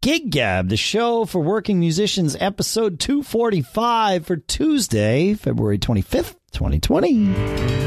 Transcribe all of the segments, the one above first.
Gig Gab, the show for working musicians, episode 245 for Tuesday, February 25th, 2020.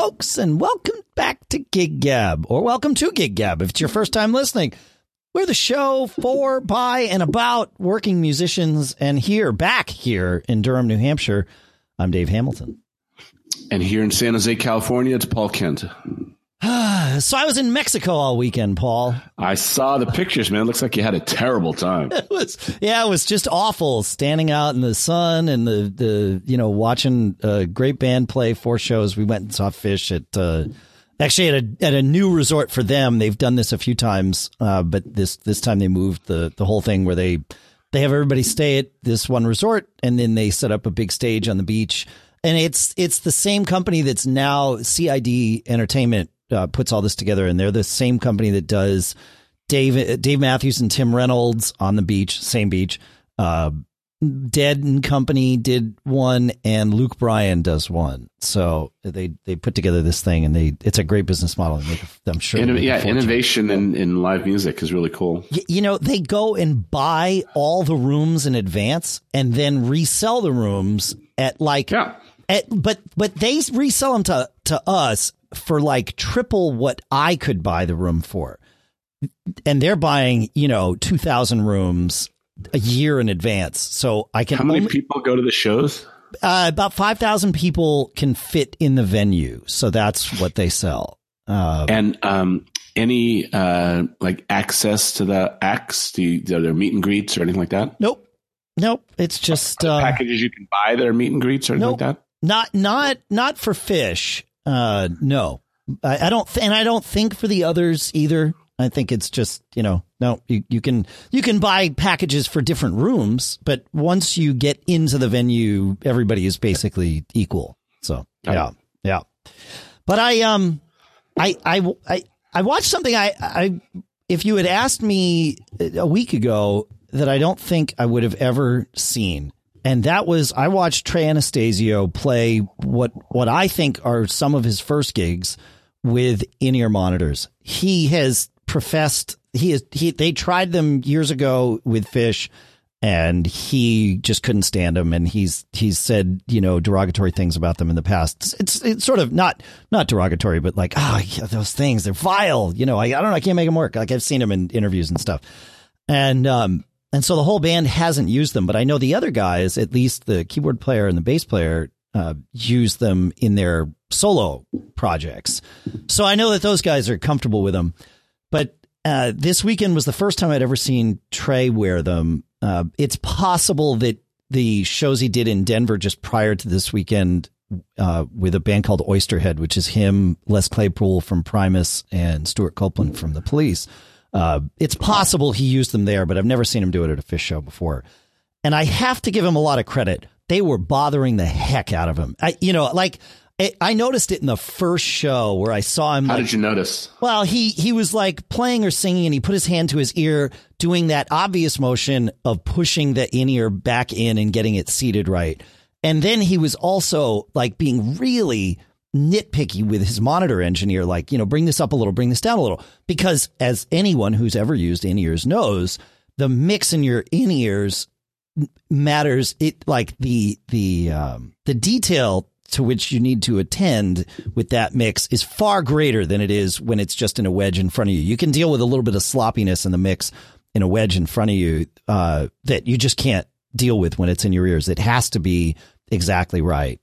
Folks, and welcome back to Gig Gab, or welcome to Gig Gab if it's your first time listening. We're the show for, by, and about working musicians, and here, back here in Durham, New Hampshire, I'm Dave Hamilton. And here in San Jose, California, it's Paul Kent. so I was in Mexico all weekend, Paul. I saw the pictures, man. It looks like you had a terrible time. It was, yeah, it was just awful standing out in the sun and the, the, you know, watching a great band play four shows. We went and saw Phish at, uh, actually at a, at a new resort for them. They've done this a few times. Uh, but this, this time they moved the, the whole thing where they, they have everybody stay at this one resort and then they set up a big stage on the beach. And it's, it's the same company that's now CID Entertainment uh, puts all this together, and they're the same company that does Dave Dave Matthews and Tim Reynolds on the beach, same beach. Uh, Dead and Company did one, and Luke Bryan does one. So they they put together this thing, and they it's a great business model. I'm sure. Inno- yeah, innovation in, in live music is really cool. You, you know, they go and buy all the rooms in advance, and then resell the rooms at like. Yeah. At, but but they resell them to to us for like triple what I could buy the room for. And they're buying, you know, 2,000 rooms a year in advance. So I can. How many only, people go to the shows? Uh, about 5,000 people can fit in the venue. So that's what they sell. Uh, and um, any uh, like access to the acts? Do, there meet and greets or anything like that? Nope. Nope. It's just uh, packages you can buy that are meet and greets or anything nope. like that. Not not not for Phish. Uh, no, I, I don't, th- and I don't think for the others either. I think it's just you know no you, you can you can buy packages for different rooms, but once you get into the venue, everybody is basically equal. So yeah, yeah. But I um I I I I watched something I I if you had asked me a week ago that I don't think I would have ever seen and that was I watched Trey Anastasio play what what I think are some of his first gigs with in-ear monitors. He has professed he is he they tried them years ago with Phish and he just couldn't stand them. And he's he's said you know derogatory things about them in the past. It's it's sort of not not derogatory but like ah oh, those things they're vile. You know I, I don't know I can't make them work. Like I've seen him in interviews and stuff. And um and so the whole band hasn't used them, but I know the other guys, at least the keyboard player and the bass player, uh, use them in their solo projects. So I know that those guys are comfortable with them. But uh, this weekend was the first time I'd ever seen Trey wear them. Uh, it's possible that the shows he did in Denver just prior to this weekend uh, with a band called Oysterhead, which is him, Les Claypool from Primus, and Stewart Copeland from The Police uh, it's possible he used them there, but I've never seen him do it at a Phish show before. And I have to give him a lot of credit. They were bothering the heck out of him. I, you know, like I noticed it in the first show where I saw him. How like, did you notice? Well, he he was like playing or singing, and he put his hand to his ear, doing that obvious motion of pushing the in ear back in and getting it seated right. And then he was also like being really nitpicky with his monitor engineer, like, you know, bring this up a little, bring this down a little. Because as anyone who's ever used in ears knows, the mix in your in ears matters. It like the, the, um, the detail to which you need to attend with that mix is far greater than it is when it's just in a wedge in front of you. You can deal with a little bit of sloppiness in the mix in a wedge in front of you, uh, that you just can't deal with when it's in your ears. It has to be exactly right.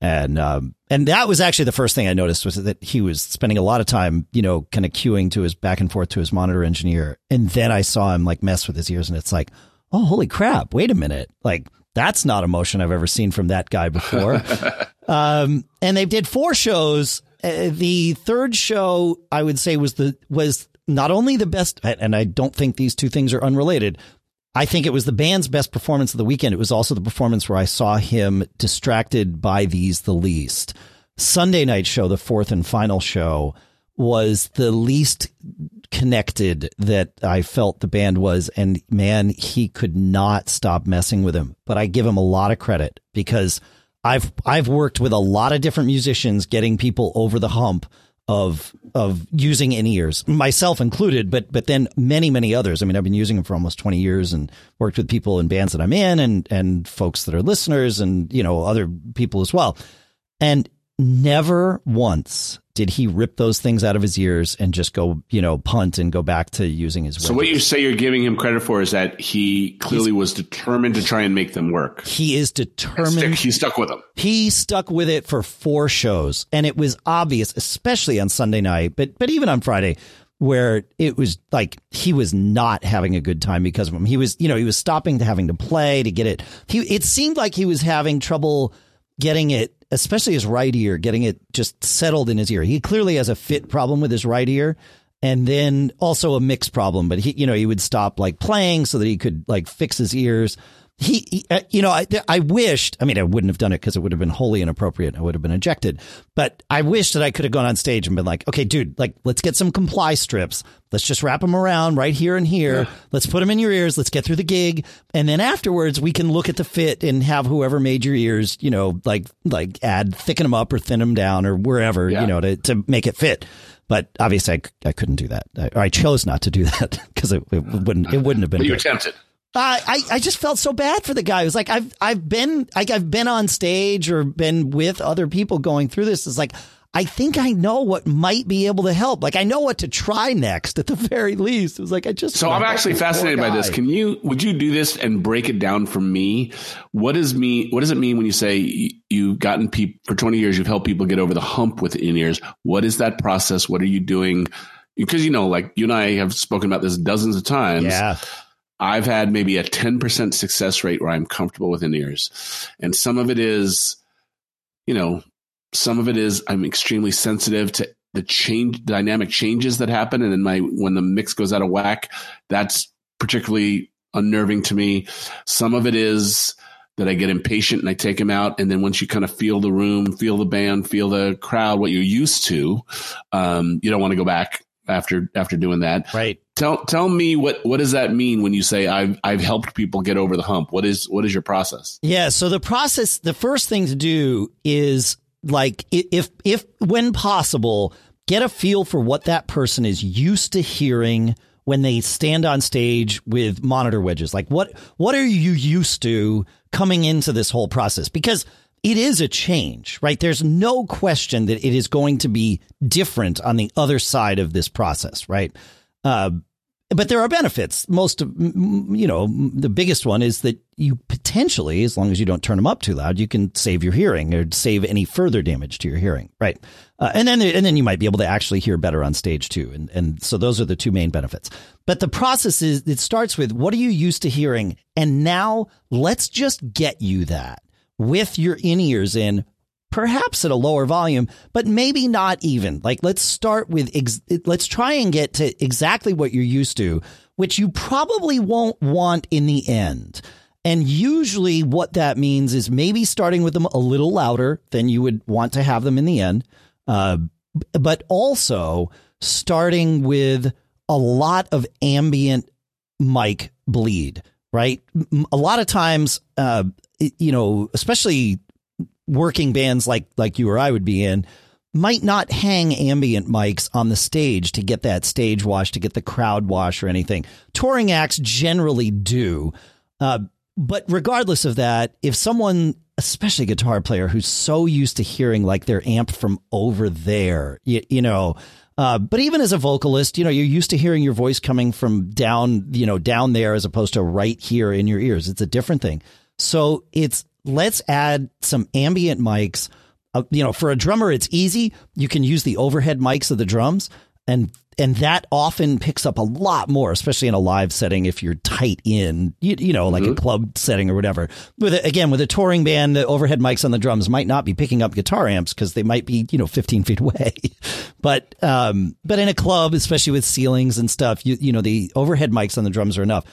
And, um, and that was actually the first thing I noticed was that he was spending a lot of time, you know, kind of queuing to his back and forth to his monitor engineer. And then I saw him like mess with his ears and it's like, oh, holy crap. Wait a minute. Like that's not a motion I've ever seen from that guy before. um, and they did four shows. Uh, the third show I would say was the, was not only the best, and I don't think these two things are unrelated, I think it was the band's best performance of the weekend. It was also the performance where I saw him distracted by these the least. Sunday night show, the fourth and final show, was the least connected that I felt the band was. And man, he could not stop messing with him. But I give him a lot of credit because I've I've worked with a lot of different musicians getting people over the hump of of using in ears, myself included, but but then many many others. I mean, I've been using them for almost twenty years and worked with people in bands that I'm in, and and folks that are listeners, and you know other people as well. And never once did he rip those things out of his ears and just go, you know, punt and go back to using his. Words. So what you say you're giving him credit for is that he clearly He's, was determined to try and make them work. He is determined. Stick, he stuck with them. He stuck with it for four shows, and it was obvious, especially on Sunday night, but but even on Friday. Where it was like he was not having a good time because of him. He was, you know, he was stopping to having to play to get it. He, it seemed like he was having trouble getting it especially his right ear, getting it just settled in his ear. He clearly has a fit problem with his right ear and then also a mix problem, but he, you know, he would stop like playing so that he could like fix his ears he, he uh, you know, I, I wished, I mean, I wouldn't have done it because it would have been wholly inappropriate. I would have been ejected. But I wish that I could have gone on stage and been like, okay, dude, like, let's get some comply strips. Let's just wrap them around right here and here. Yeah. Let's put them in your ears. Let's get through the gig. And then afterwards, we can look at the fit and have whoever made your ears, you know, like, like add, thicken them up or thin them down or wherever, yeah. you know, to, to make it fit. But obviously, I, I couldn't do that. I, I chose not to do that because it, it, wouldn't it wouldn't have been. But you attempted. Uh, I I just felt so bad for the guy. It was like I've I've been like I've been on stage or been with other people going through this. It's like I think I know what might be able to help. Like I know what to try next at the very least. It was like I just So I'm actually fascinated by this. Can you would you do this and break it down for me? What does me what does it mean when you say you've gotten people for 20 years you've helped people get over the hump with in ears? What is that process? What are you doing? Because you know like you and I have spoken about this dozens of times. Yeah I've had maybe a 10% success rate where I'm comfortable with in ears. And some of it is, you know, some of it is I'm extremely sensitive to the change dynamic changes that happen. And then my, when the mix goes out of whack, that's particularly unnerving to me. Some of it is that I get impatient and I take them out. And then once you kind of feel the room, feel the band, feel the crowd, what you're used to, um, you don't want to go back after after doing that. Right. Tell tell me what what does that mean when you say I've I've helped people get over the hump? What is what is your process? Yeah, so the process the first thing to do is like if if when possible, get a feel for what that person is used to hearing when they stand on stage with monitor wedges. Like what what are you used to coming into this whole process? Because it is a change, right? There's no question that it is going to be different on the other side of this process, right? Uh, but there are benefits. Most you know, the biggest one is that you potentially, as long as you don't turn them up too loud, you can save your hearing or save any further damage to your hearing, right? Uh, and then, and then you might be able to actually hear better on stage too. And, and so those are the two main benefits. But the process is, it starts with what are you used to hearing? And now let's just get you that with your in ears in, perhaps at a lower volume, but maybe not even. Like, let's start with, ex- let's try and get to exactly what you're used to, which you probably won't want in the end. And usually, what that means is maybe starting with them a little louder than you would want to have them in the end, uh, but also starting with a lot of ambient mic bleed, right? A lot of times, uh, you know, especially working bands like like you or I would be in, might not hang ambient mics on the stage to get that stage wash, to get the crowd wash or anything. Touring acts generally do. Uh, but regardless of that, if someone, especially a guitar player who's so used to hearing like their amp from over there, you, you know, uh, but even as a vocalist, you know, you're used to hearing your voice coming from down, you know, down there as opposed to right here in your ears. It's a different thing. So it's let's add some ambient mics. Uh, you know, for a drummer, it's easy. You can use the overhead mics of the drums, and and that often picks up a lot more, especially in a live setting if you're tight in, you, you know, like mm-hmm. a club setting or whatever. With a, again, with a touring band, the overhead mics on the drums might not be picking up guitar amps because they might be, you know, 15 feet away. but um, but in a club, especially with ceilings and stuff, you you know, the overhead mics on the drums are enough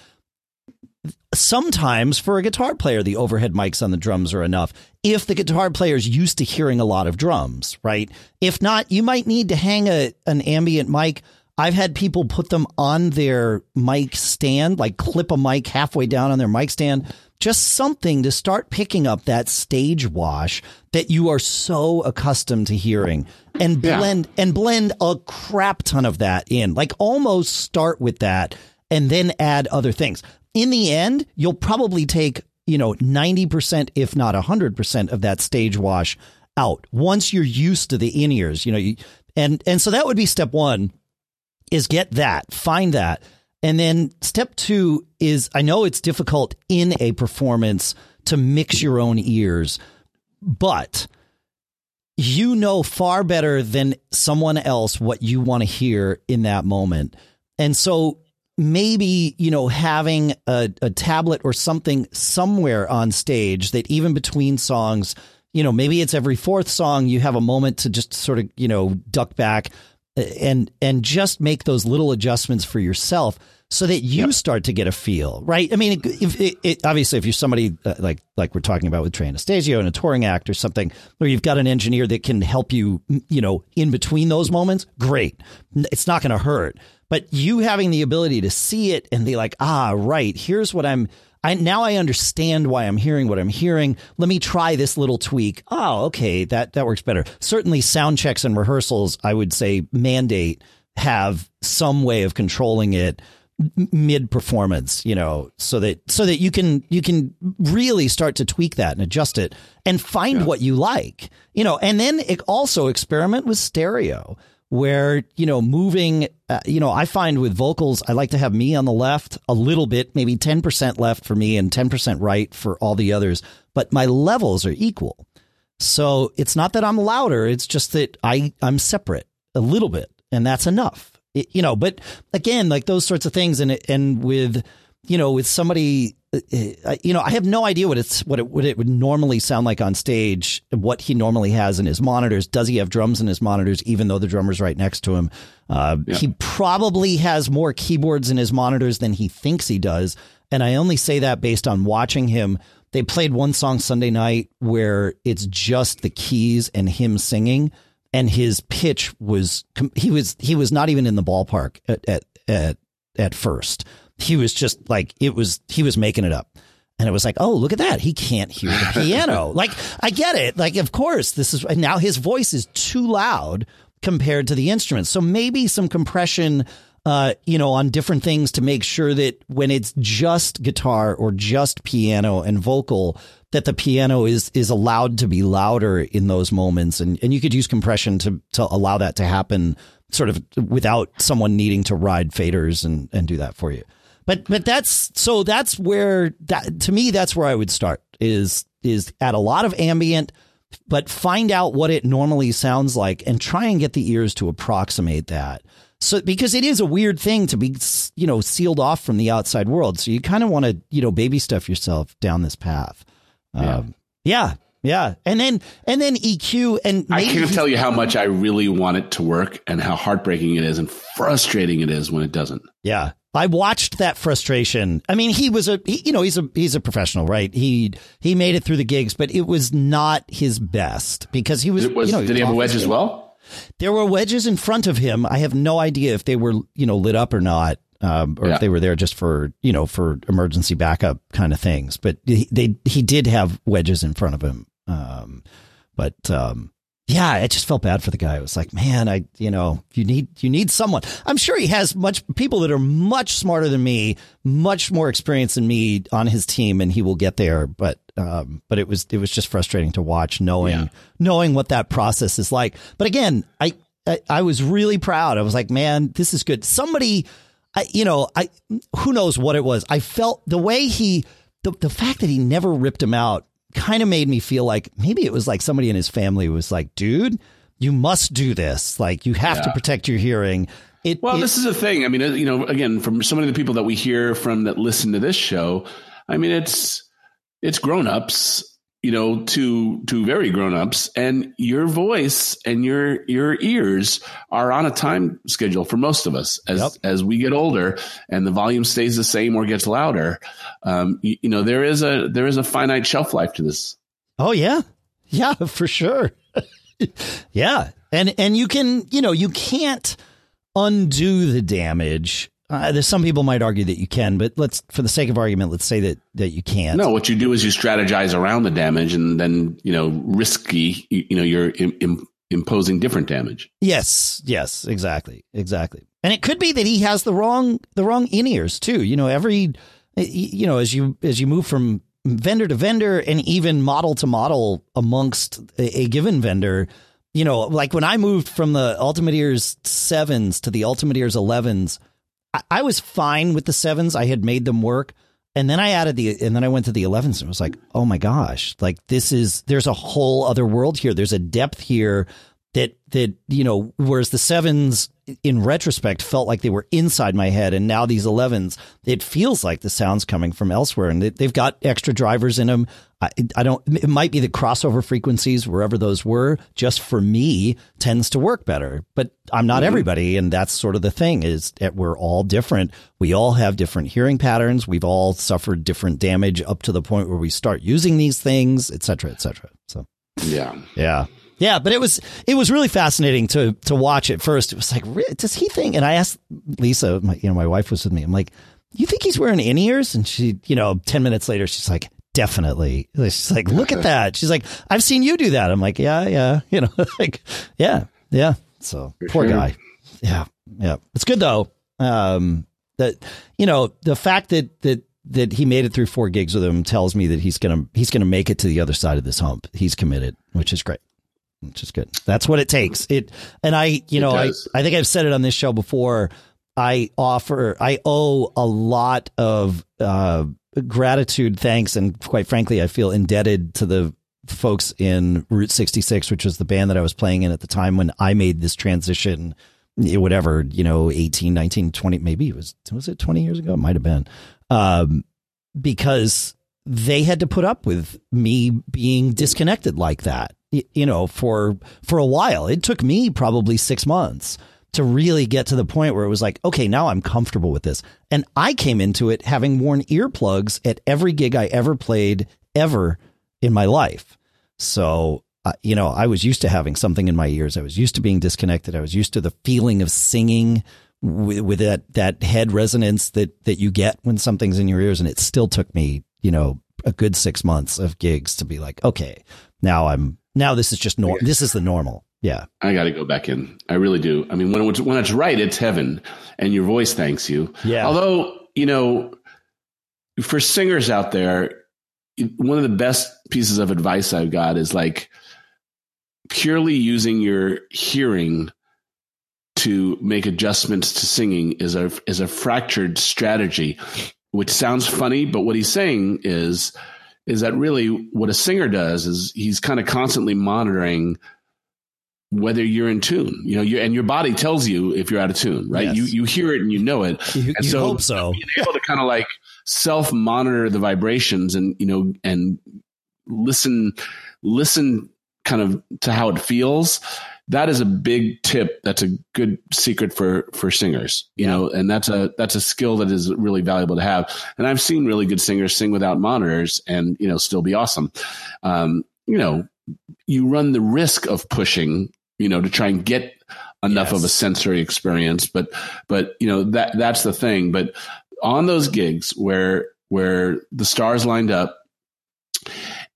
sometimes for a guitar player, the overhead mics on the drums are enough. If the guitar player is used to hearing a lot of drums, right? If not, you might need to hang a, an ambient mic. I've had people put them on their mic stand, like clip a mic halfway down on their mic stand. Just something to start picking up that stage wash that you are so accustomed to hearing and blend yeah. and blend a crap ton of that in. Like almost start with that and then add other things in the end, you'll probably take, you know, 90%, if not 100% of that stage wash out once you're used to the in ears, you know, you, and, and so that would be step one is get that, find that. And then step two is I know it's difficult in a performance to mix your own ears, but you know far better than someone else what you want to hear in that moment. And so maybe you know having a, a tablet or something somewhere on stage that even between songs you know maybe it's every fourth song you have a moment to just sort of you know duck back and and just make those little adjustments for yourself so that you yep. start to get a feel right i mean if it, it, obviously if you're somebody uh, like like we're talking about with Trey Anastasio and a touring act or something where you've got an engineer that can help you you know in between those moments great it's not going to hurt but you having the ability to see it and be like, ah, right, here's what I'm. I now I understand why I'm hearing what I'm hearing. Let me try this little tweak. Oh, okay, that that works better. Certainly, sound checks and rehearsals, I would say, mandate have some way of controlling it mid performance you know so that so that you can you can really start to tweak that and adjust it and find yeah. what you like you know and then also experiment with stereo where you know moving uh, you know i find with vocals i like to have me on the left a little bit maybe 10% left for me and 10% right for all the others but my levels are equal. So it's not that i'm louder it's just that i i'm separate a little bit and that's enough. It, you know but again like those sorts of things and and with you know with somebody uh, you know, I have no idea what it's what it what it would normally sound like on stage. What he normally has in his monitors. Does he have drums in his monitors? Even though the drummer's right next to him, uh, yeah. he probably has more keyboards in his monitors than he thinks he does. And I only say that based on watching him. They played one song Sunday night where it's just the keys and him singing, and his pitch was he was he was not even in the ballpark at at at, at first he was just like it was he was making it up. And it was like oh look at that. He can't hear the piano. Like i get it. Like of course this is now his voice is too loud compared to the instruments so maybe some compression uh, you know, on different things to make sure that when it's just guitar or just piano and vocal, that the piano is is allowed to be louder in those moments, and and you could use compression to to allow that to happen, sort of without someone needing to ride faders and and do that for you. But but that's so that's where that to me that's where I would start is is at a lot of ambient but find out what it normally sounds like and try and get the ears to approximate that. So because it is a weird thing to be you know sealed off from the outside world. So you kind of want to you know baby stuff yourself down this path. Yeah. Um, yeah. Yeah, and then and then EQ and I can't tell you how much I really want it to work and how heartbreaking it is and frustrating it is when it doesn't. Yeah, I watched that frustration. I mean, he was a, he, you know, he's a, he's a professional, right? He, he made it through the gigs, but it was not his best because he was, was you know, did he have a wedge as well? There were wedges in front of him. I have no idea if they were, you know, lit up or not. Um, or yeah. if they were there just for, you know, for emergency backup kind of things, but he, they, he did have wedges in front of him. Um, but, um, yeah, I just felt bad for the guy. It was like, man, I, you know, you need, you need someone. I'm sure he has much people that are much smarter than me, much more experience than me on his team, and he will get there. But, um, but it was, it was just frustrating to watch, knowing, yeah. knowing what that process is like. But again, I, I, I was really proud. I was like, man, this is good. Somebody, I, you know, I, who knows what it was. I felt the way he, the, the fact that he never ripped him out kind of made me feel like maybe it was like somebody in his family was like, dude, you must do this. Like you have yeah. to protect your hearing. It, well, it, this is a thing. I mean, uh, you know, again, from so many of the people that we hear from that listen to this show, I mean, it's it's grown ups you know, to to very grown ups, and your voice and your your ears are on a time schedule for most of us. As Yep. as we get older, and the volume stays the same or gets louder, um, you, you know, there is a there is a finite shelf life to this. Oh yeah, yeah, for sure. yeah, and and you can, you know, you can't undo the damage. Uh, there's some people might argue that you can, but let's, for the sake of argument, let's say that that you can't. No, what you do is you strategize around the damage, and then you know, risky. You, you know, you're im- im- imposing different damage. Yes, yes, exactly, exactly. And it could be that he has the wrong the wrong in ears too. You know, every you know as you as you move from vendor to vendor and even model to model amongst a, a given vendor, you know, like when I moved from the Ultimate Ears sevens to the Ultimate Ears elevens, I, was fine with the sevens. I had made them work. And then I added the, and then I went to the 11s and was like, oh my gosh, like this is, there's a whole other world here. There's a depth here that, that, you know, whereas the sevens in retrospect felt like they were inside my head. And now these 11s, it feels like the sound's coming from elsewhere and they, they've got extra drivers in them. I, I don't, it might be the crossover frequencies, wherever those were, just for me tends to work better, but I'm not mm-hmm. everybody. And that's sort of the thing is that we're all different. We all have different hearing patterns. We've all suffered different damage up to the point where we start using these things, et cetera, et cetera. So. Yeah. Yeah. Yeah, but it was it was really fascinating to to watch at first. It was like, does he think? And I asked Lisa, my you know, my wife was with me. I'm like, you think he's wearing in ears? And she, you know, ten minutes later, she's like, definitely. She's like, look at that. She's like, I've seen you do that. I'm like, yeah, yeah, you know, like, yeah, yeah. So poor sure. guy. Yeah, yeah. It's good though. Um, that you know the fact that that that he made it through four gigs with him tells me that he's gonna he's gonna make it to the other side of this hump. He's committed, which is great which is good. That's what it takes. It and I, you know, I. I think I've said it on this show before. I offer, I owe a lot of uh, gratitude, thanks, and quite frankly, I feel indebted to the folks in Route 66, which was the band that I was playing in at the time when I made this transition. eh, Whatever, you know, 18, 19, 20, maybe it was, was it 20 years ago? It might have been. Um, because they had to put up with me being disconnected like that you know for for a while. It took me probably 6 months to really get to the point where it was like okay now I'm comfortable with this. And I came into it having worn earplugs at every gig I ever played ever in my life. So uh, you know I was used to having something in my ears. I was used to being disconnected. I was used to the feeling of singing with, with that that head resonance that that you get when something's in your ears. And it still took me you know a good six months of gigs to be like okay now i'm now this is just normal this is the normal yeah I got to go back in. I really do. I mean, when it's, when it's right, it's heaven, and your voice thanks you. Yeah. Although you know, for singers out there, one of the best pieces of advice I've got is like purely using your hearing to make adjustments to singing is a is a fractured strategy, which sounds funny, but what he's saying is is that really what a singer does is he's kind of constantly monitoring whether you're in tune, you know, you and your body tells you if you're out of tune, right? Yes. You you hear it and you know it. you, And you so- hope so Being able to kind of like self monitor the vibrations and you know and listen listen kind of to how it feels. That is a big tip. That's a good secret for for singers, you Yeah. know, and that's a that's a skill that is really valuable to have. And I've seen really good singers sing without monitors and you know still be awesome. Um, you know, you run the risk of pushing, you know, to try and get enough Yes. of a sensory experience. But but you know that that's the thing. But on those gigs where where the stars lined up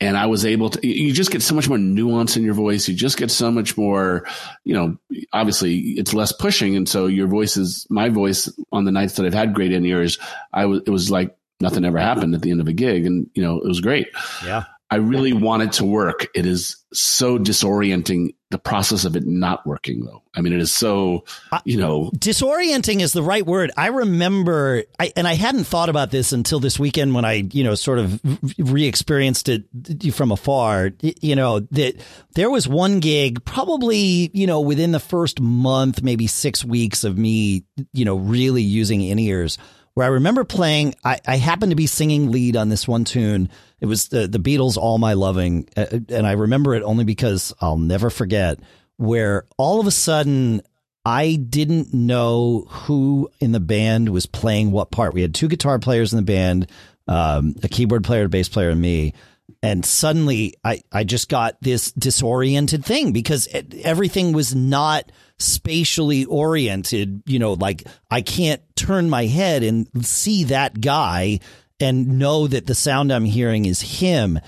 and I was able to you just get so much more nuance in your voice. You just get so much more, you know, obviously it's less pushing and so your voice is my voice on the nights that I've had great in ears, I was it was like nothing ever happened at the end of a gig and you know, it was great. yeah I really want it to work. It is so disorienting the process of it not working though. I mean, it is so, you know, disorienting is the right word. I remember, I, and I hadn't thought about this until this weekend when I, you know, sort of re-experienced it from afar. You know that there was one gig, probably, you know, within the first month, maybe six weeks of me, you know, really using in ears, where I remember playing. I, I happened to be singing lead on this one tune. It was the the Beatles' "All My Loving," uh, and I remember it only because I'll never forget where all of a sudden I didn't know who in the band was playing what part. We had two guitar players in the band, um, a keyboard player, a bass player, and me. And suddenly I, I just got this disoriented thing because it, everything was not spatially oriented. You know, like I can't turn my head and see that guy and know that the sound I'm hearing is him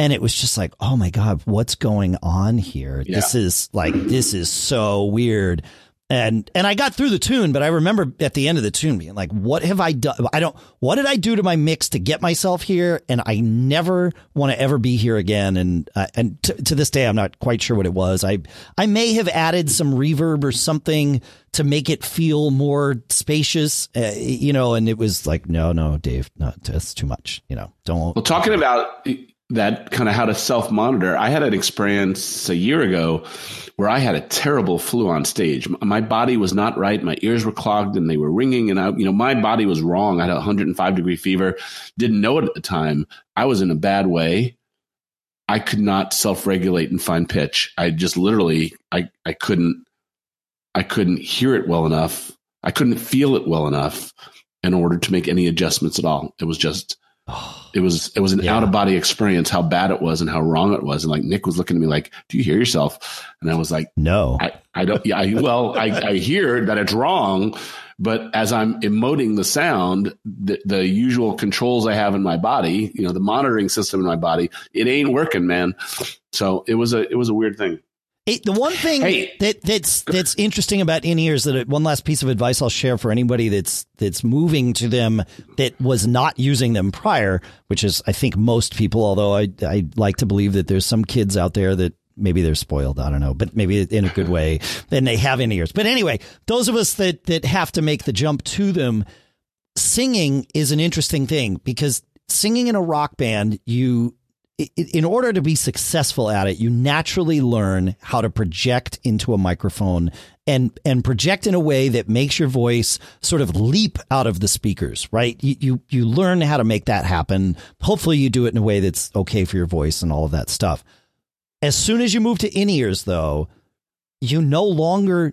and it was just like oh my god what's going on here yeah. this is like this is so weird and and I got through the tune, but I remember at the end of the tune being like, "What have I done? I don't. What did I do to my mix to get myself here? And I never want to ever be here again." And uh, and t- to this day, I'm not quite sure what it was. I I may have added some reverb or something to make it feel more spacious, uh, you know. And it was like, no, no, Dave, no, that's too much. You know, don't. Well, talking about that kind of how to self monitor. I had an experience a year ago where I had a terrible flu on stage. My body was not right. My ears were clogged and they were ringing. And I, you know, my body was wrong. I had a 105 degree fever. Didn't know it at the time. I was in a bad way. I could not self regulate and find pitch. I just literally, I, I couldn't, I couldn't hear it well enough. I couldn't feel it well enough in order to make any adjustments at all. It was just, it was it was an yeah. out of body experience how bad it was and how wrong it was. And like Nick was looking at me like do you hear yourself? And I was like no. I, I don't yeah I, well I, I hear that it's wrong but as I'm emoting the sound the, the usual controls I have in my body you know the monitoring system in my body it ain't working man. So it was a it was a weird thing the one thing hey. that that's that's interesting about in ears that one last piece of advice I'll share for anybody that's that's moving to them that was not using them prior, which is I think most people. Although I I like to believe that there's some kids out there that maybe they're spoiled. I don't know, but maybe in a good way. Then they have in ears. But anyway, those of us that that have to make the jump to them, singing is an interesting thing because singing in a rock band, you in order to be successful at it, you naturally learn how to project into a microphone and and project in a way that makes your voice sort of leap out of the speakers, right? You you you learn how to make that happen. Hopefully you do it in a way that's okay for your voice and all of that stuff. As soon as you move to in-ears though, you no longer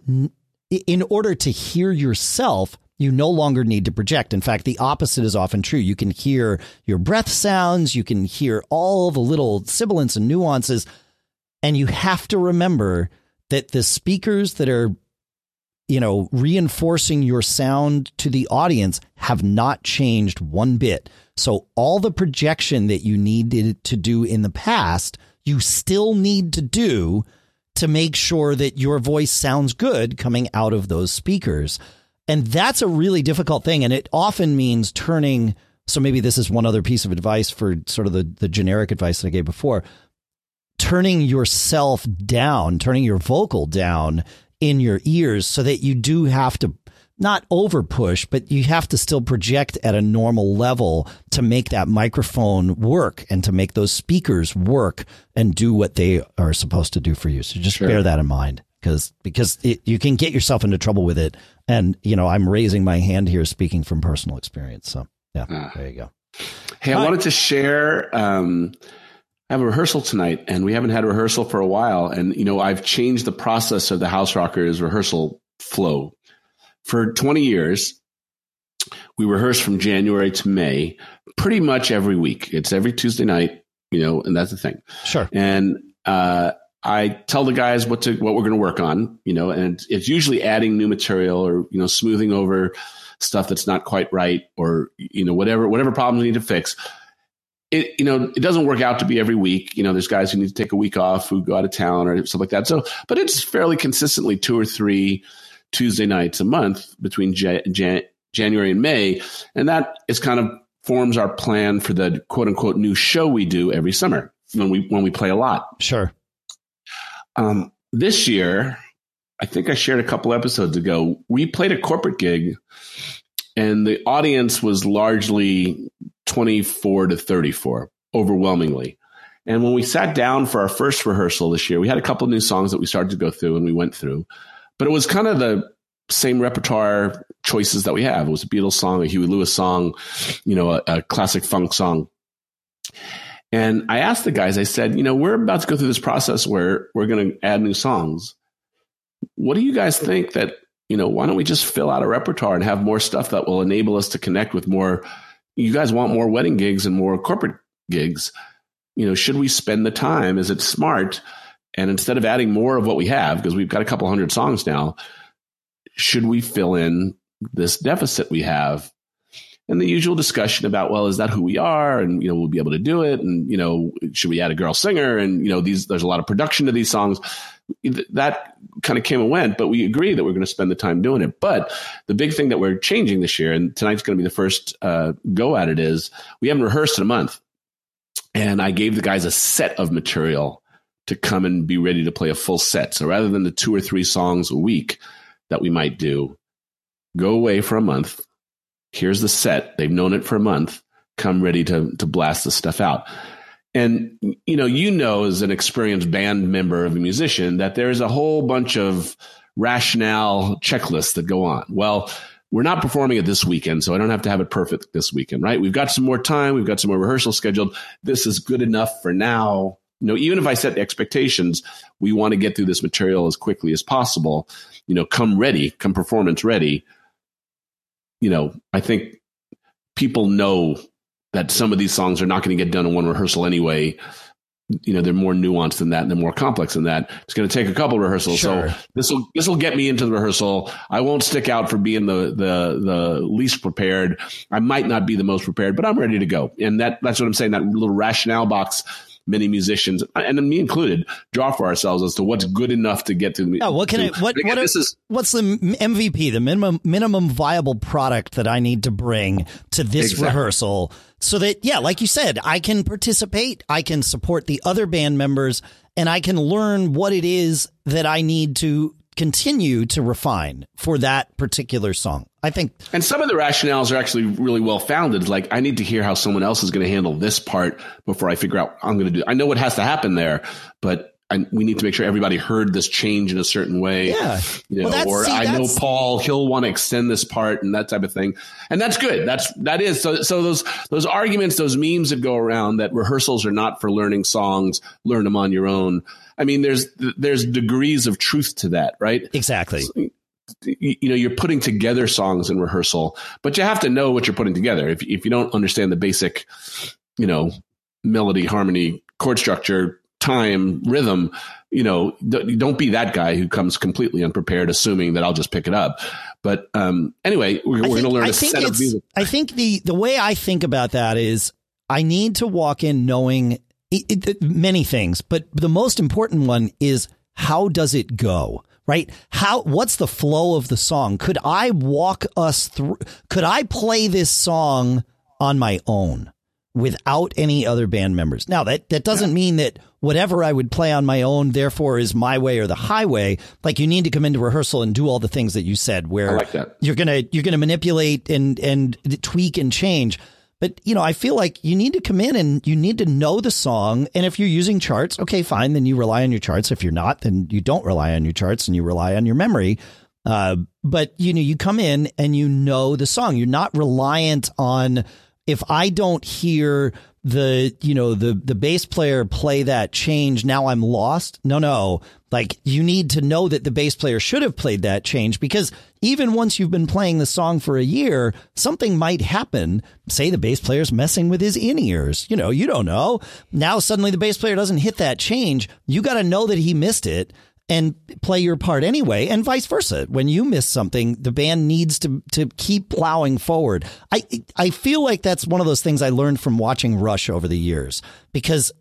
in order to hear yourself, you no longer need to project. In fact, the opposite is often true. You can hear your breath sounds, you can hear all the little sibilants and nuances, and you have to remember that the speakers that are you know reinforcing your sound to the audience have not changed one bit. So all the projection that you needed to do in the past, you still need to do to make sure that your voice sounds good coming out of those speakers. And that's a really difficult thing. And it often means turning. So maybe this is one other piece of advice for sort of the, the generic advice that I gave before turning yourself down, turning your vocal down in your ears so that you do have to not over push, but you have to still project at a normal level to make that microphone work and to make those speakers work and do what they are supposed to do for you. So just sure. bear that in mind because because it, you can get yourself into trouble with it. And you know, I'm raising my hand here, speaking from personal experience. So yeah, uh, there you go. Hey, I wanted to share. Um, I have a rehearsal tonight, and we haven't had a rehearsal for a while. And you know, I've changed the process of the House Rockers rehearsal flow. For 20 years, we rehearse from January to May, pretty much every week. It's every Tuesday night, you know, and that's the thing. Sure. And uh, I tell the guys what to what we're going to work on, you know, and it's usually adding new material or you know smoothing over stuff that's not quite right or you know whatever whatever problems we need to fix. It you know it doesn't work out to be every week. You know, there's guys who need to take a week off who go out of town or stuff like that. So, but it's fairly consistently two or three Tuesday nights a month between Jan- January and May, and that is kind of forms our plan for the quote unquote new show we do every summer when we when we play a lot. Sure. Um, this year, I think I shared a couple episodes ago, we played a corporate gig and the audience was largely 24 to 34, overwhelmingly. And when we sat down for our first rehearsal this year, we had a couple new songs that we started to go through and we went through. But it was kind of the same repertoire choices that we have. It was a Beatles song, a Huey Lewis song, you know, a, a classic funk song. And I asked the guys, I said, you know, we're about to go through this process where we're going to add new songs. What do you guys think that, you know, why don't we just fill out a repertoire and have more stuff that will enable us to connect with more? You guys want more wedding gigs and more corporate gigs. You know, should we spend the time? Is it smart? And instead of adding more of what we have, because we've got a couple hundred songs now, should we fill in this deficit we have and the usual discussion about well is that who we are? And you know we'll be able to do it. And you know should we add a girl singer? And you know these there's a lot of production to these songs. That kind of came and went but we agree that we're going to spend the time doing it. But the big thing that we're changing this year and tonight's going to be the first uh, go at it is we haven't rehearsed in a month. And i gave the guys a set of material to come and be ready to play a full set. So rather than the two or three songs a week that we might do go away for a month here's the set. They've known it for a month. Come ready to to blast the stuff out. And you know, you know, as an experienced band member of a musician, that there's a whole bunch of rationale checklists that go on. Well, we're not performing it this weekend, so I don't have to have it perfect this weekend, right? We've got some more time. We've got some more rehearsals scheduled. This is good enough for now. You know, even if I set the expectations, we want to get through this material as quickly as possible. You know, come ready, come performance ready you know, I think people know that some of these songs are not going to get done in one rehearsal anyway. You know, they're more nuanced than that and they're more complex than that. It's going to take a couple rehearsals. Sure. So this will this will get me into the rehearsal. I won't stick out for being the the the least prepared. I might not be the most prepared, but I'm ready to go. And that that's what I'm saying. That little rationale box many musicians, and me included, draw for ourselves as to what's good enough to get to the. Oh, what can to, I? What again, what is, is what's the MVP, the minimum minimum viable product that I need to bring to this exactly. rehearsal, so that yeah, like you said, I can participate, I can support the other band members, and I can learn what it is that I need to continue to refine for that particular song. I think. And some of the rationales are actually really well founded. Like, I need to hear how someone else is going to handle this part before I figure out I'm going to do. I know what has to happen there, but I, we need to make sure everybody heard this change in a certain way. Yeah. You know, well, or see, I know Paul, he'll want to extend this part and that type of thing. And that's good. That's, that is. So, so those, those arguments, those memes that go around that rehearsals are not for learning songs, learn them on your own. I mean, there's, there's degrees of truth to that, right? Exactly. So, you know you're putting together songs in rehearsal but you have to know what you're putting together if, if you don't understand the basic you know melody harmony chord structure time, rhythm, you know, don't be that guy who comes completely unprepared, assuming that I'll just pick it up. But um, anyway, we're, we're going to learn I a set of music. I think the the way I think about that is I need to walk in knowing it, it, many things, but the most important one is how does it go? Right? How, what's the flow of the song? Could I walk us through? Could I play this song on my own? Without any other band members. Now that that doesn't mean that whatever I would play on my own therefore is my way or the highway. Like you need to come into rehearsal and do all the things that you said where like you're going to you're going to manipulate and and tweak and change. But you know, I feel like you need to come in and you need to know the song. And if you're using charts, okay, fine, then you rely on your charts. If you're not, then you don't rely on your charts and you rely on your memory. Uh, but you know, you come in and you know the song. You're not reliant on if I don't hear the you know the the bass player play that change now i'm lost? No no. Like you need to know that the bass player should have played that change because even once you've been playing the song for a year something might happen. Say the bass player's messing with his in-ears. You know you don't know. Now suddenly the bass player doesn't hit that change. You got to know that he missed it and play your part anyway, and vice versa. When you miss something, the band needs to to keep plowing forward. I I feel like that's one of those things I learned from watching Rush over the years because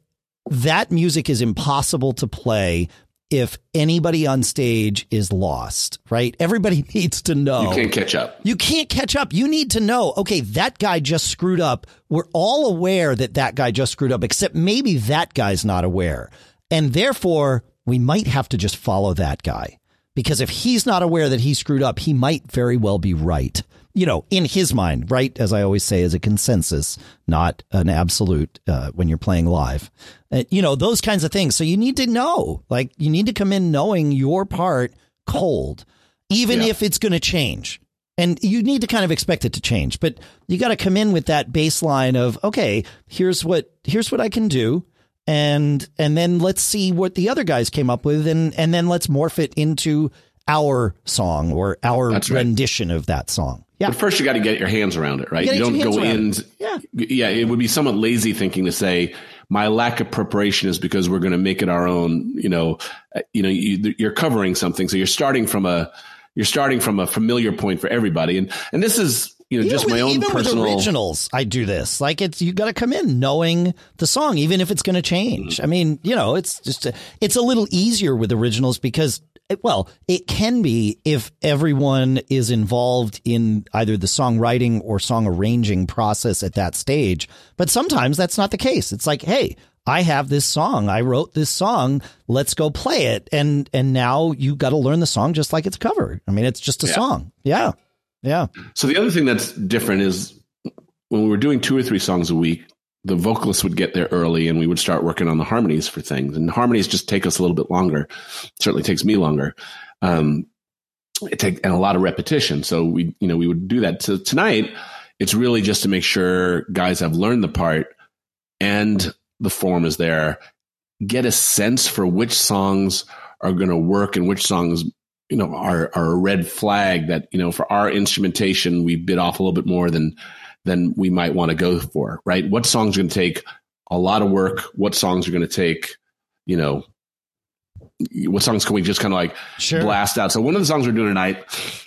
that music is impossible to play if anybody on stage is lost, right? Everybody needs to know. You can't catch up. You can't catch up. You need to know, okay, that guy just screwed up. We're all aware that that guy just screwed up, except maybe that guy's not aware. And therefore, we might have to just follow that guy because if he's not aware that he screwed up, he might very well be right. You know, in his mind, right? As I always say, is a consensus, not an absolute uh, when you're playing live. Uh, you know, those kinds of things. So you need to know, like, you need to come in knowing your part cold. even Yeah. if it's going to change. And you need to kind of expect it to change, but you got to come in with that baseline of, okay, here's what, here's what I can do. And, and then let's see what the other guys came up with. And, and then let's morph it into our song or our That's right. rendition of that song. Yeah. But first, you got to get your hands around it, right? You You, don't go in. around Yeah, it would be somewhat lazy thinking to say my lack of preparation is because we're going to make it our own. You know, uh, you know, you, you're covering something, so you're starting from a you're starting from a familiar point for everybody, and and this is you know Even just with- my own even personal. with originals. I do this. Like it's you got to come in knowing the song, even if it's going to change. Mm. I mean, you know, it's just a, it's a little easier with originals because, well, it can be if everyone is involved in either the songwriting or song arranging process at that stage. But sometimes that's not the case. It's like, hey. I have this song. I wrote this song. Let's go play it. And and now you got to learn the song just like it's covered. I mean, it's just a Yeah. song. Yeah. Yeah. So the other thing that's different is when we were doing two or three songs a week, the vocalists would get there early and we would start working on the harmonies for things. And harmonies just take us a little bit longer. certainly takes me longer. Um, it take and a lot of repetition. So we, you know, we would do that. So tonight, it's really just to make sure guys have learned the part and the form is there. Get a sense for which songs are going to work and which songs you know are are a red flag that you know for our instrumentation we bit off a little bit more than than we might want to go for right what songs are going to take a lot of work what songs are going to take you know what songs can we just kind of like Sure. blast out so one of the songs we're doing tonight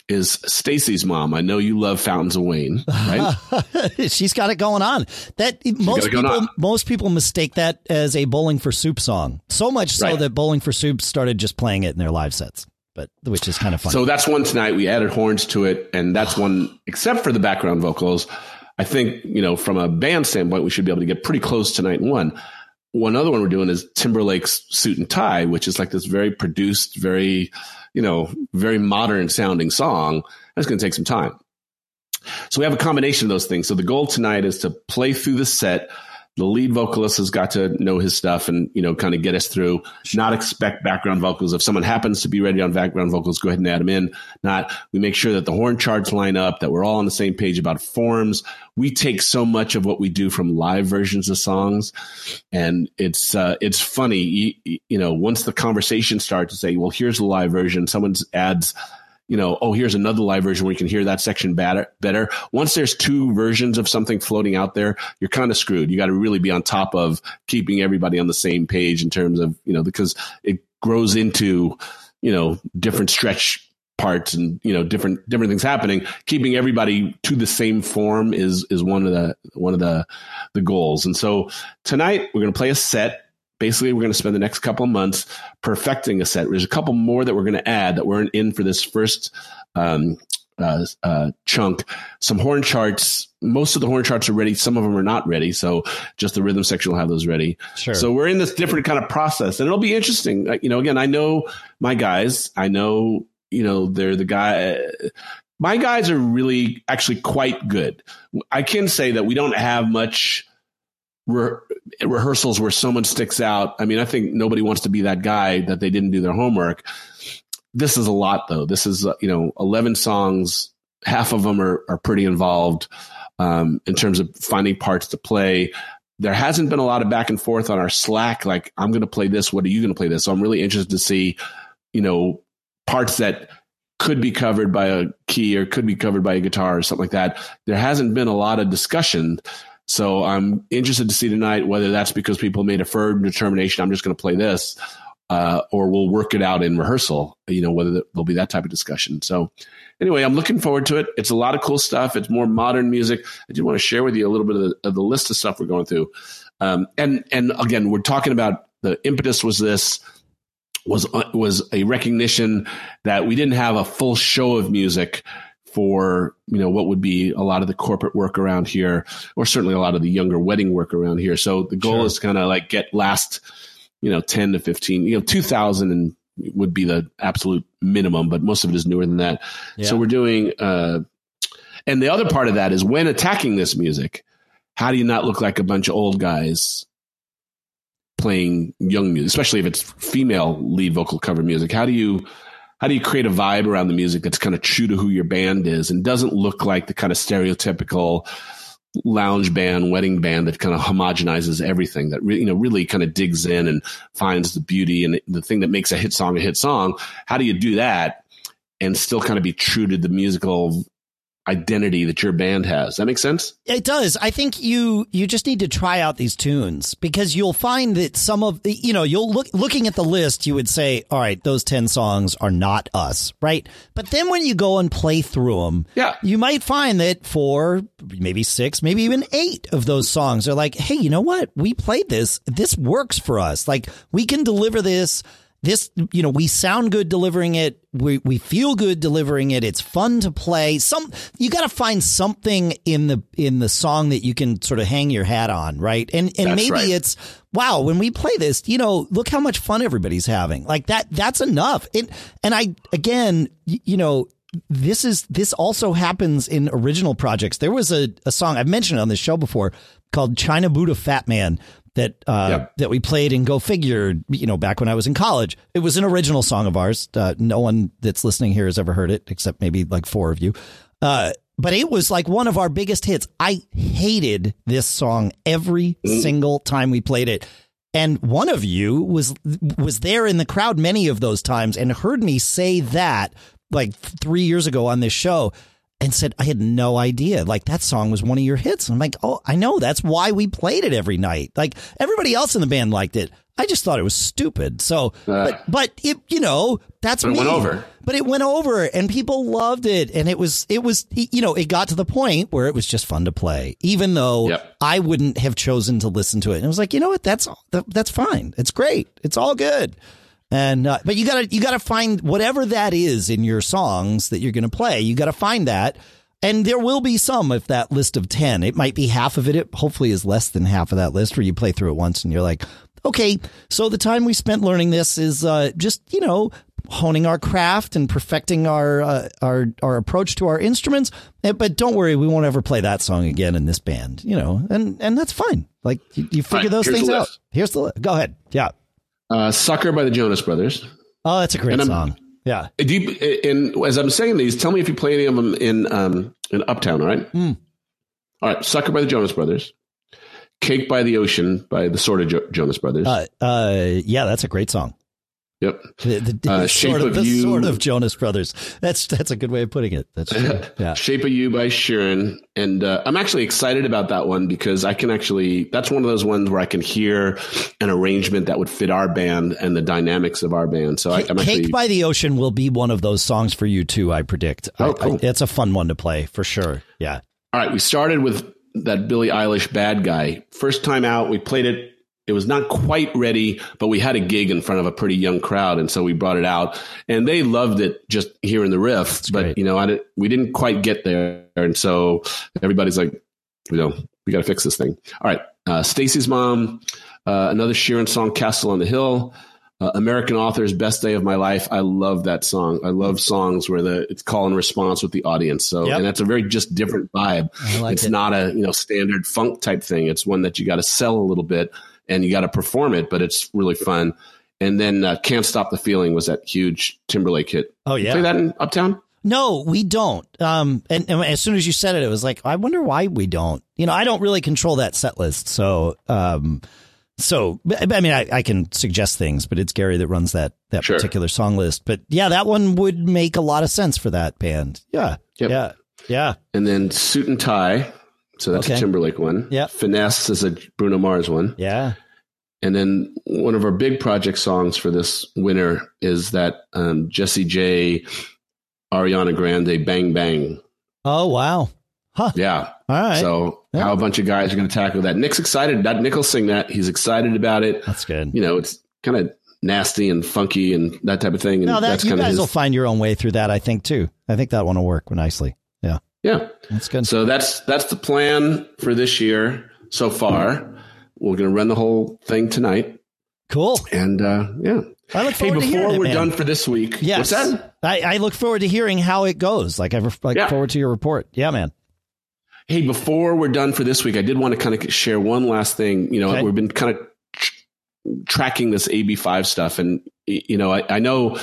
is stacy's mom i know you love fountains of wayne right She's got it going on. That most people on. most people mistake that as a Bowling for Soup song. So much so Right. that Bowling for Soup started just playing it in their live sets. But which is kind of fun. So that's one tonight. We added horns to it, and that's one, except for the background vocals. I think, you know, from a band standpoint, we should be able to get pretty close tonight in one. One other one we're doing is Timberlake's Suit and Tie, which is like this very produced, very, you know, very modern sounding song. That's going to take some time. So we have a combination of those things. So the goal tonight is to play through the set. The lead vocalist has got to know his stuff and, you know, kind of get us through, not expect background vocals. If someone happens to be ready on background vocals, go ahead and add them in. Not, we make sure that the horn charts line up, that we're all on the same page about forms. We take so much of what we do from live versions of songs. And it's, uh, it's funny, you, you know, once the conversation starts to say, well, here's the live version, someone adds, you know, oh, here's another live version where you can hear that section better. Better. Once there's two versions of something floating out there, you're kind of screwed. You got to really be on top of keeping everybody on the same page in terms of, you know, because it grows into, you know, different stretch parts and you know different different things happening keeping everybody to the same form is is one of the one of the the goals and so tonight we're going to play a set basically we're going to spend the next couple of months perfecting a set there's a couple more that we're going to add that weren't in for this first um, uh, uh, chunk some horn charts most of the horn charts are ready some of them are not ready so just the rhythm section will have those ready sure. so we're in this different kind of process, and it'll be interesting. Like, You know, again, I know my guys. I know, you know, they're the guy. My guys are really actually quite good. I can say that we don't have much re- rehearsals where someone sticks out. I mean, I think nobody wants to be that guy that they didn't do their homework. This is a lot, though. This is, uh, you know, 11 songs. Half of them are, are pretty involved um, in terms of finding parts to play there hasn't been a lot of back and forth on our Slack. Like, I'm going to play this. What are you going to play this? So I'm really interested to see, you know, parts that could be covered by a key or could be covered by a guitar or something like that. There hasn't been a lot of discussion. So I'm interested to see tonight whether that's because people made a firm determination. I'm just going to play this, uh, or we'll work it out in rehearsal. You know, whether there'll be that type of discussion. So anyway, I'm looking forward to it. It's a lot of cool stuff. It's more modern music. I did want to share with you a little bit of the, of the list of stuff we're going through. Um, and and again, we're talking about the impetus was this was was a recognition that we didn't have a full show of music for you know what would be a lot of the corporate work around here, or certainly a lot of the younger wedding work around here. So the goal Sure. is kind of like get last you know ten to fifteen, you know, two thousand and would be the absolute minimum, but most of it is newer than that. So we're doing, uh, and the other part of that is when attacking this music, how do you not look like a bunch of old guys playing young music, especially if it's female lead vocal cover music? How do you, how do you create a vibe around the music that's kind of true to who your band is and doesn't look like the kind of stereotypical lounge band, wedding band that kind of homogenizes everything that re- you know really kind of digs in and finds the beauty and the thing that makes a hit song a hit song. How do you do that and still kind of be true to the musical identity that your band has. That makes sense? It does. I think you you just need to try out these tunes because you'll find that some of you know you'll look looking at the list you would say all right those 10 songs are not us, right? But then when you go and play through them, yeah. you might find that four, maybe six, maybe even 8 of those songs are like, "Hey, you know what? We played this. This works for us. Like we can deliver this this, you know, we sound good delivering it. We, we feel good delivering it. It's fun to play. Some, you got to find something in the, in the song that you can sort of hang your hat on, right? And, and That's maybe right. it's, wow, when we play this, you know, look how much fun everybody's having. Like that, that's enough. It, and I, again, you know, this is this also happens in original projects. There was a, a song I've mentioned on this show before called China Buddha Fat Man that uh, that we played in Go Figure, you know, back when I was in college. It was an original song of ours. Uh, no one that's listening here has ever heard it, except maybe like four of you. Uh, but it was like one of our biggest hits. I hated this song every single time we played it. And one of you was was there in the crowd many of those times and heard me say that like three years ago on this show and said I had no idea. Like that song was one of your hits. And I'm like, oh, I know. That's why we played it every night. Like everybody else in the band liked it. I just thought it was stupid. So, uh. but but it you know that's But it me. went over. But it went over, and people loved it, and it was it was you know it got to the point where it was just fun to play, even though Yep. I wouldn't have chosen to listen to it. And it was like, you know what? That's that's fine. It's great. It's all good. And uh, but you gotta you gotta find whatever that is in your songs that you're gonna play. You gotta find that. And there will be some of that list of 10. It might be half of it. It hopefully is less than half of that list where you play through it once and you're like, okay, so the time we spent learning this is uh, just, you know, honing our craft and perfecting our uh, our our approach to our instruments. But don't worry, we won't ever play that song again in this band, you know, and and that's fine. Like you, you figure right, those things out. Here's the. Go ahead. Yeah. Uh, Sucker by the Jonas Brothers. Oh, that's a great And song. Yeah. You, in, as I'm saying these, tell me if you play any of them in um, in Uptown. All right. Mm. All right. Sucker by the Jonas Brothers. Cake by the Ocean by the sort of jo- Jonas Brothers. Uh, uh, yeah, that's a great song. Yep. The, the, Uh, Shape sort of, of the You. sort of Jonas Brothers. That's that's a good way of putting it. That's true. Yeah. Shape of You by Sheeran. And uh, I'm actually excited about that one because I can actually, that's one of those ones where I can hear an arrangement that would fit our band and the dynamics of our band. So I, I'm actually, Cake by the Ocean will be one of those songs for you too. I predict. Oh, I- I- cool. it's a fun one to play for sure. Yeah. all right, we started with that Billie Eilish bad guy. First time out, we played it. It was not quite ready, but we had a gig in front of a pretty young crowd, and so we brought it out, and they loved it just hearing the riff. but great. you know, I didn't, we didn't quite get there, and so everybody's like, you know, we got to fix this thing. All right, uh, Stacy's mom, uh, another Sheeran song, "Castle on the Hill." Uh, American authors, best day of my life. I love that song. I love songs where the it's call and response with the audience. So, Yep. and that's a very just different vibe. Like it's it. not a you know standard funk type thing. It's one that you got to sell a little bit and you got to perform it, but it's really fun. And then uh, "Can't Stop the Feeling" was that huge Timberlake hit. Oh yeah. play that in Uptown? No, we don't. Um, and, and as soon as you said it, it was like, I wonder why we don't. You know, I don't really control that set list, so um, so I mean, I, I can suggest things, but it's Gary that runs that that Sure. particular song list. But yeah, that one would make a lot of sense for that band. Yeah, Yep. yeah, yeah. And then "Suit and Tie." So that's Okay. a Timberlake one. Yeah. "Finesse" is a Bruno Mars one. Yeah. And then one of our big project songs for this winter is that um, Jessie J, Ariana Grande, "Bang Bang." Oh wow. Huh. Yeah. All right. So Yeah. how a bunch of guys are going to tackle that. Nick's excited. That Nick will sing that. He's excited about it. That's good. You know, it's kind of nasty and funky and that type of thing. And No, that that's you kind of guys his. will find your own way through that. I think too. I think that one will work nicely. Yeah, that's good. So that's that's the plan for this year so far. We're going to run the whole thing tonight, Cool. and uh, yeah. I look Hey, forward to hearing before we're man. done for this week, Yes. what's that? I, I look forward to hearing how it goes. Like I like Yeah. forward to your report. Yeah, man. Hey, before we're done for this week, I did want to kind of share one last thing. You know, Okay. we've been kind of tr- tracking this AB5 stuff, and you know, I, I know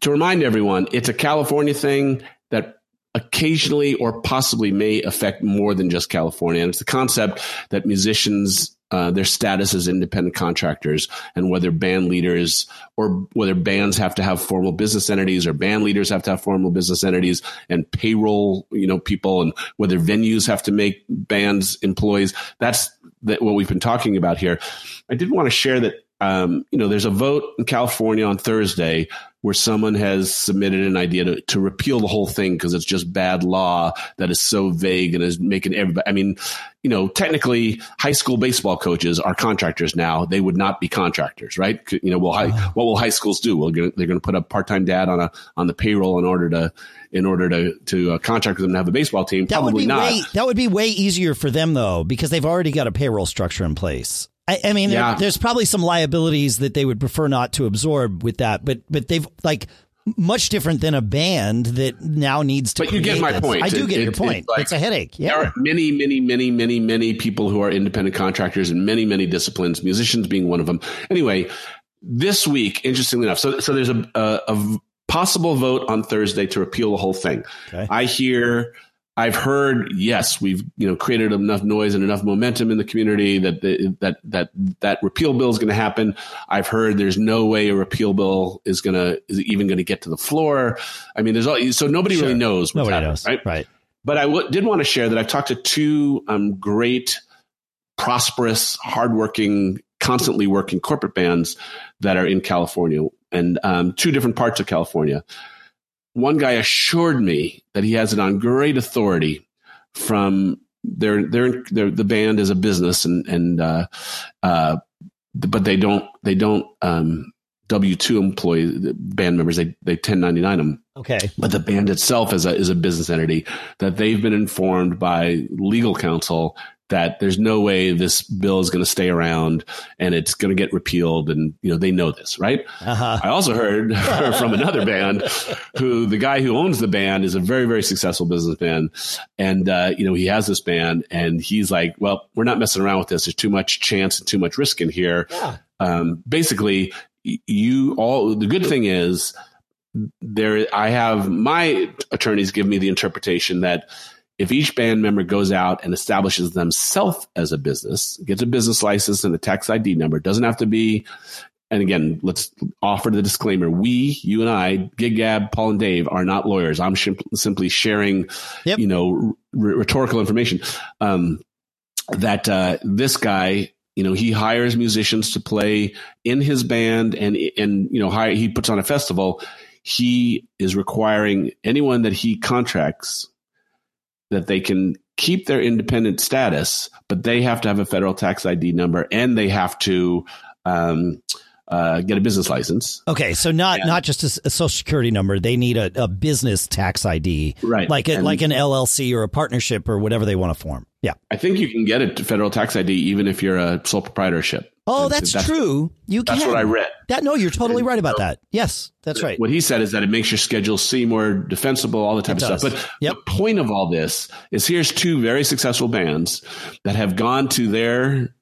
to remind everyone, it's a California thing that occasionally or possibly may affect more than just California. And it's the concept that musicians, uh, their status as independent contractors and whether band leaders or whether bands have to have formal business entities or band leaders have to have formal business entities and payroll, you know, people and whether venues have to make bands employees. That's that what we've been talking about here. I did want to share that um, you know, there's a vote in California on Thursday where someone has submitted an idea to, to repeal the whole thing because it's just bad law that is so vague and is making everybody. I mean, you know, technically, high school baseball coaches are contractors now. They would not be contractors, right? You know, well, high, what will high schools do? Well, they're going to put a part time dad on a on the payroll in order to in order to to uh, contract with them to have a baseball team. That Probably would be not. way that would be way easier for them though because they've already got a payroll structure in place. I, I mean, Yeah. there, there's probably some liabilities that they would prefer not to absorb with that, but but they've like much different than a band that now needs to. But you get my this. point. I do get it- your it's point. like- it's a headache. There Yeah. are many, many, many, many, many people who are independent contractors in many, many disciplines, musicians being one of them. Anyway, this week, interestingly enough, so, so there's a, a, a possible vote on Thursday to repeal the whole thing. Okay. I hear, I've heard, yes, we've you know created enough noise and enough momentum in the community that the, that that that repeal bill is going to happen. I've heard there's no way a repeal bill is going to is even going to get to the floor. I mean, there's all so nobody Sure. really knows. What's Nobody happening, knows. right? Right. But I w- did want to share that I've talked to two um, great, prosperous, hardworking, constantly working corporate bands that are in California and um, two different parts of California. One guy assured me that he has it on great authority from their their, their the band is a business and and uh, uh, but they don't they don't um, W two employee the band members they they ten ninety nine them Okay. but the band itself is a is a business entity that they've been informed by legal counsel that there's no way this bill is going to stay around and it's going to get repealed and you know they know this right Uh huh. i also heard from another band who the guy who owns the band is a very very successful businessman and uh, you know he has this band and he's like well we're not messing around with this there's too much chance and too much risk in here Yeah. um, basically you all the good thing is there i have my attorneys give me the interpretation that if each band member goes out and establishes themselves as a business gets a business license and a tax id number doesn't have to be and again let's offer the disclaimer we you and i gig gab paul and dave are not lawyers. I'm shim- simply sharing Yep. you know r- rhetorical information. Um, that uh, this guy you know he hires musicians to play in his band and and you know hire, he puts on a festival. He is requiring anyone that he contracts that they can keep their independent status but they have to have a federal tax id number and they have to um, uh, get a business license Okay, so not Yeah. not just a social security number. They need a, a business tax ID, right like a, And- like an LLC or a partnership or whatever they want to form. Yeah. i think you can get a federal tax id even if you're a sole proprietorship Oh, And that's, true. You can. that's what i read That no, you're totally And right about that. Yes, that's right. What he said is that it makes your schedule seem more defensible, all the type It of does. stuff. But Yep. the point of all this is here's two very successful bands that have gone to their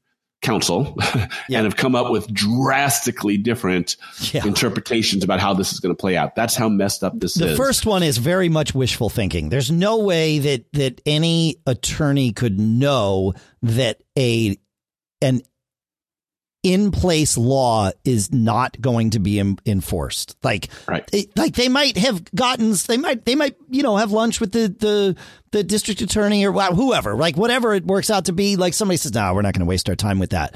counsel Yeah. and have come up with drastically different Yeah. interpretations about how this is going to play out. That's how messed up this is The first one is very much wishful thinking. There's no way that that any attorney could know that a an in place law is not going to be enforced. Like Right. it- like they might have gotten they might they might you know have lunch with the the the district attorney or whoever like whatever it works out to be. Like somebody says no we're not going to waste our time with that.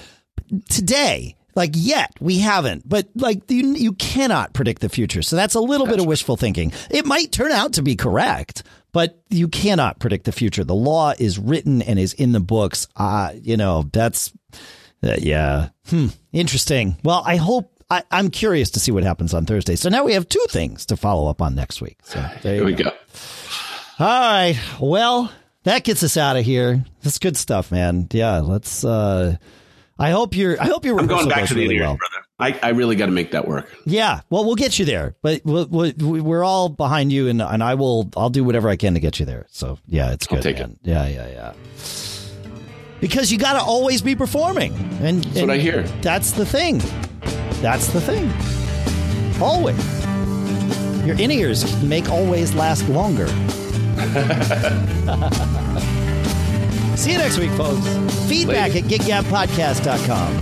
Today like yet we haven't. But like you you cannot predict the future. So that's a little bit of wishful thinking. It might turn out to be correct but you cannot predict the future. The law is written and is in the books. Uh you know that's uh, yeah hmm interesting well i hope I, I'm curious to see what happens on Thursday. So now we have two things to follow up on next week. So there Here we go. go. All right. Well, that gets us out of here. That's good stuff, man. Yeah, let's. uh I hope you're. I hope your I'm going back to the really well. brother. I, I really got to make that work. Yeah. Well, we'll get you there, but we'll, we're all behind you, and and I will. I'll do whatever I can to get you there. So yeah, it's I'll good. take man. Yeah, yeah, yeah because you got to always be performing. And that's and what I hear. That's the thing. That's the thing. Always. Your in ears make always last longer. See you next week, folks. Feedback Later. at giggabpodcast.com.